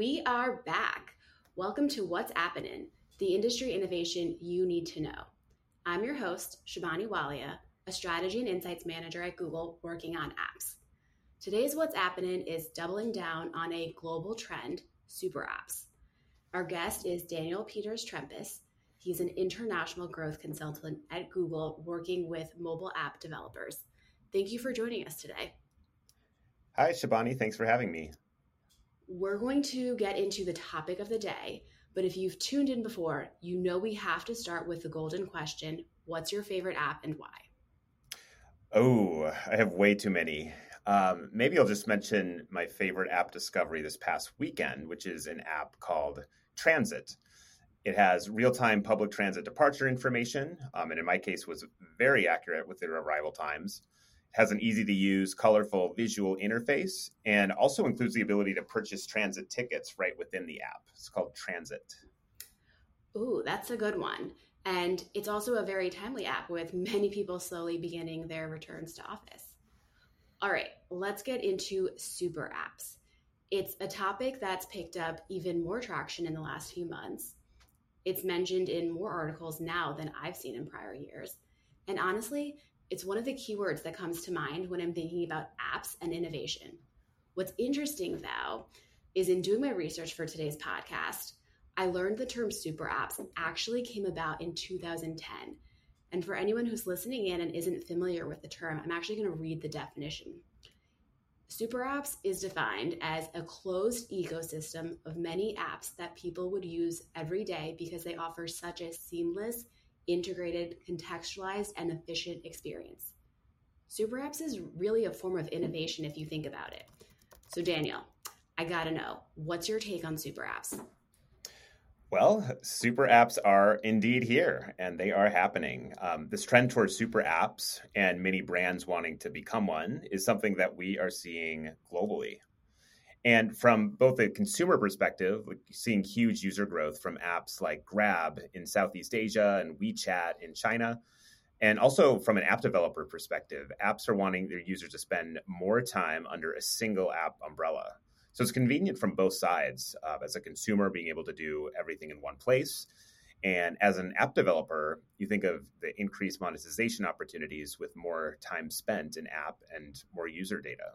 We are back. Welcome to What's Appenin, the industry innovation you need to know. I'm your host, Shabani Walia, a strategy and insights manager at Google working on apps. Today's What's Appenin is doubling down on a global trend, super apps. Our guest is Daniel Peters Trempus. He's an international growth consultant at Google working with mobile app developers. Thank you for joining us today. Hi, Shabani. Thanks for having me. We're going to get into the topic of the day, but if you've tuned in before, you know we have to start with the golden question What's your favorite app and why? Oh, I have way too many. Um, maybe I'll just mention my favorite app discovery this past weekend, which is an app called Transit. It has real-time public transit departure information, um, and in my case, was very accurate with their arrival times has an easy to use, colorful visual interface, and also includes the ability to purchase transit tickets right within the app. It's called Transit. Ooh, that's a good one. And it's also a very timely app with many people slowly beginning their returns to office. All right, let's get into super apps. It's a topic that's picked up even more traction in the last few months. It's mentioned in more articles now than I've seen in prior years. And honestly, it's one of the keywords that comes to mind when I'm thinking about apps and innovation. What's interesting, though, is in doing my research for today's podcast, I learned the term super apps actually came about in 2010. And for anyone who's listening in and isn't familiar with the term, I'm actually going to read the definition. Super apps is defined as a closed ecosystem of many apps that people would use every day because they offer such a seamless integrated, contextualized, and efficient experience. Super apps is really a form of innovation if you think about it. So, Daniel, I gotta know, what's your take on super apps? Well, super apps are indeed here and they are happening. Um, this trend towards super apps and many brands wanting to become one is something that we are seeing globally. And from both a consumer perspective, seeing huge user growth from apps like Grab in Southeast Asia and WeChat in China. And also from an app developer perspective, apps are wanting their users to spend more time under a single app umbrella. So it's convenient from both sides. Uh, as a consumer, being able to do everything in one place. And as an app developer, you think of the increased monetization opportunities with more time spent in app and more user data.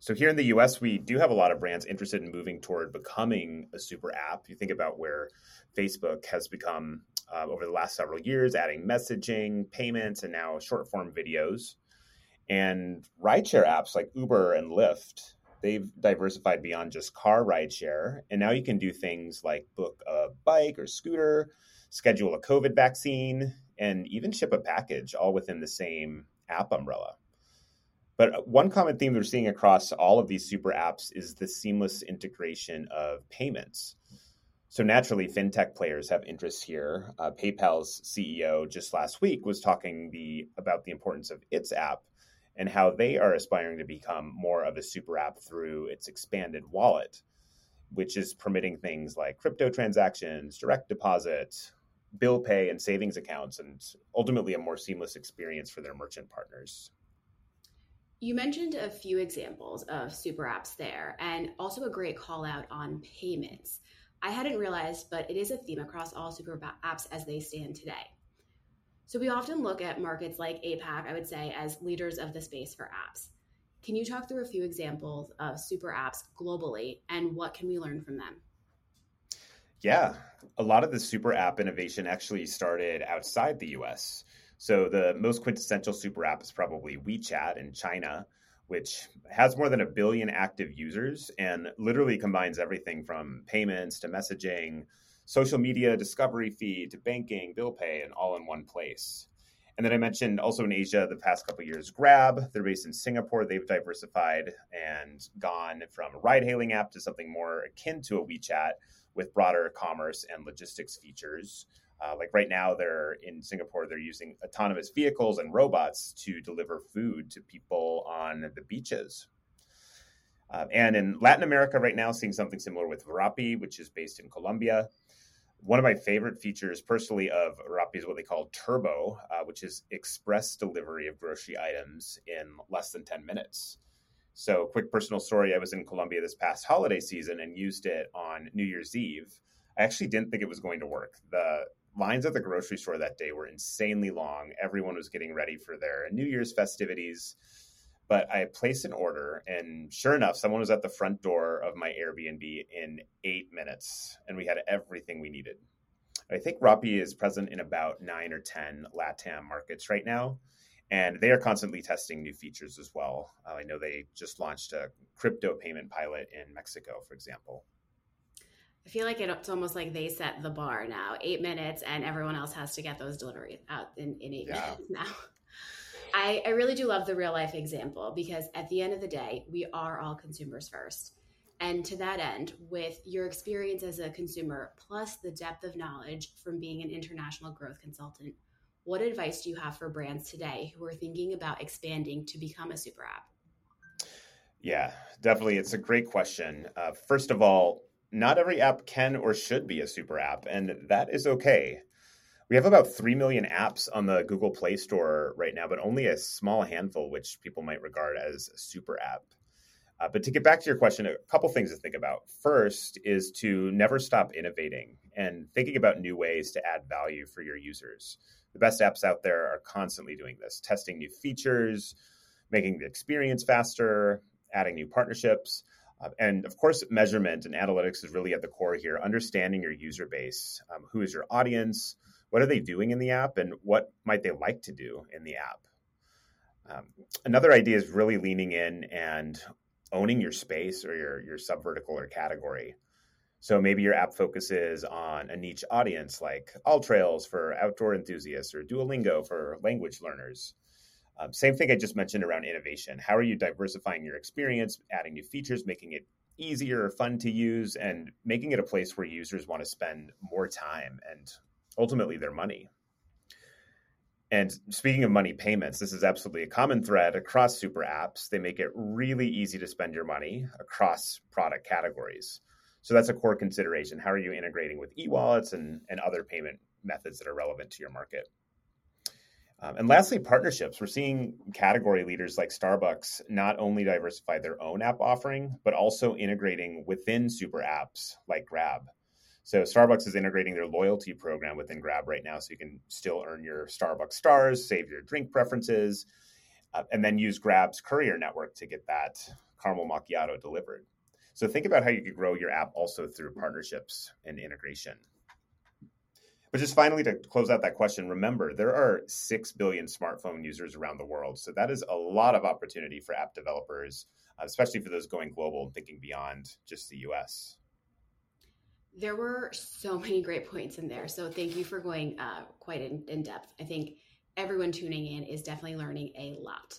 So here in the US, we do have a lot of brands interested in moving toward becoming a super app. You think about where Facebook has become uh, over the last several years, adding messaging, payments, and now short form videos. And rideshare apps like Uber and Lyft, they've diversified beyond just car rideshare. And now you can do things like book a bike or scooter, schedule a COVID vaccine, and even ship a package all within the same app umbrella. But one common theme we're seeing across all of these super apps is the seamless integration of payments. So naturally, fintech players have interests here. Uh, PayPal's CEO just last week was talking the, about the importance of its app and how they are aspiring to become more of a super app through its expanded wallet, which is permitting things like crypto transactions, direct deposits, bill pay, and savings accounts, and ultimately a more seamless experience for their merchant partners. You mentioned a few examples of super apps there and also a great call out on payments. I hadn't realized, but it is a theme across all super apps as they stand today. So we often look at markets like APAC, I would say, as leaders of the space for apps. Can you talk through a few examples of super apps globally and what can we learn from them? Yeah, a lot of the super app innovation actually started outside the US. So the most quintessential super app is probably WeChat in China, which has more than a billion active users and literally combines everything from payments to messaging, social media, discovery feed to banking, bill pay, and all in one place. And then I mentioned also in Asia the past couple years, Grab. They're based in Singapore. They've diversified and gone from a ride hailing app to something more akin to a WeChat with broader commerce and logistics features. Uh, like right now, they're in Singapore, they're using autonomous vehicles and robots to deliver food to people on the beaches. Uh, and in Latin America, right now, seeing something similar with Rappi, which is based in Colombia. One of my favorite features, personally, of Rappi is what they call Turbo, uh, which is express delivery of grocery items in less than 10 minutes. So, quick personal story I was in Colombia this past holiday season and used it on New Year's Eve. I actually didn't think it was going to work. The lines at the grocery store that day were insanely long. Everyone was getting ready for their New Year's festivities. But I placed an order, and sure enough, someone was at the front door of my Airbnb in eight minutes, and we had everything we needed. I think Rappi is present in about nine or 10 LATAM markets right now, and they are constantly testing new features as well. Uh, I know they just launched a crypto payment pilot in Mexico, for example. I feel like it's almost like they set the bar now, eight minutes, and everyone else has to get those deliveries out in, in eight yeah. minutes now. I, I really do love the real life example because at the end of the day, we are all consumers first. And to that end, with your experience as a consumer, plus the depth of knowledge from being an international growth consultant, what advice do you have for brands today who are thinking about expanding to become a super app? Yeah, definitely. It's a great question. Uh, first of all, not every app can or should be a super app, and that is okay. We have about 3 million apps on the Google Play Store right now, but only a small handful which people might regard as a super app. Uh, but to get back to your question, a couple things to think about. First is to never stop innovating and thinking about new ways to add value for your users. The best apps out there are constantly doing this, testing new features, making the experience faster, adding new partnerships. Uh, and of course, measurement and analytics is really at the core here. Understanding your user base, um, who is your audience, what are they doing in the app, and what might they like to do in the app. Um, another idea is really leaning in and owning your space or your your subvertical or category. So maybe your app focuses on a niche audience like AllTrails for outdoor enthusiasts or Duolingo for language learners. Um, same thing I just mentioned around innovation. How are you diversifying your experience, adding new features, making it easier or fun to use, and making it a place where users want to spend more time and ultimately their money? And speaking of money payments, this is absolutely a common thread across super apps. They make it really easy to spend your money across product categories. So that's a core consideration. How are you integrating with e wallets and, and other payment methods that are relevant to your market? Um, and lastly, partnerships. We're seeing category leaders like Starbucks not only diversify their own app offering, but also integrating within super apps like Grab. So Starbucks is integrating their loyalty program within Grab right now, so you can still earn your Starbucks stars, save your drink preferences, uh, and then use Grab's courier network to get that caramel macchiato delivered. So think about how you could grow your app also through partnerships and integration. But just finally, to close out that question, remember there are 6 billion smartphone users around the world. So that is a lot of opportunity for app developers, uh, especially for those going global and thinking beyond just the US. There were so many great points in there. So thank you for going uh, quite in, in depth. I think everyone tuning in is definitely learning a lot.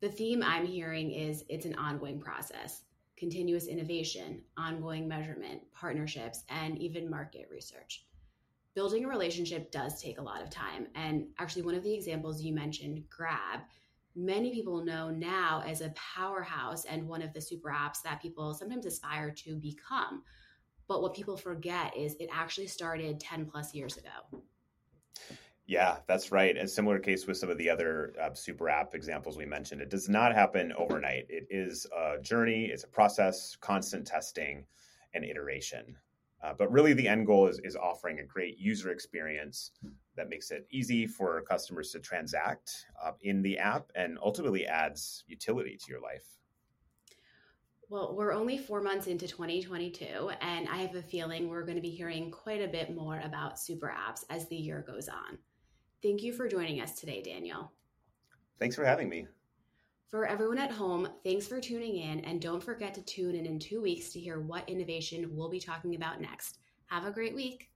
The theme I'm hearing is it's an ongoing process continuous innovation, ongoing measurement, partnerships, and even market research building a relationship does take a lot of time. And actually, one of the examples you mentioned, Grab, many people know now as a powerhouse and one of the super apps that people sometimes aspire to become. But what people forget is it actually started 10 plus years ago. Yeah, that's right. And similar case with some of the other uh, super app examples we mentioned. It does not happen overnight. It is a journey, it's a process, constant testing and iteration. Uh, but really, the end goal is, is offering a great user experience that makes it easy for customers to transact uh, in the app and ultimately adds utility to your life. Well, we're only four months into 2022, and I have a feeling we're going to be hearing quite a bit more about super apps as the year goes on. Thank you for joining us today, Daniel. Thanks for having me. For everyone at home, thanks for tuning in, and don't forget to tune in in two weeks to hear what innovation we'll be talking about next. Have a great week.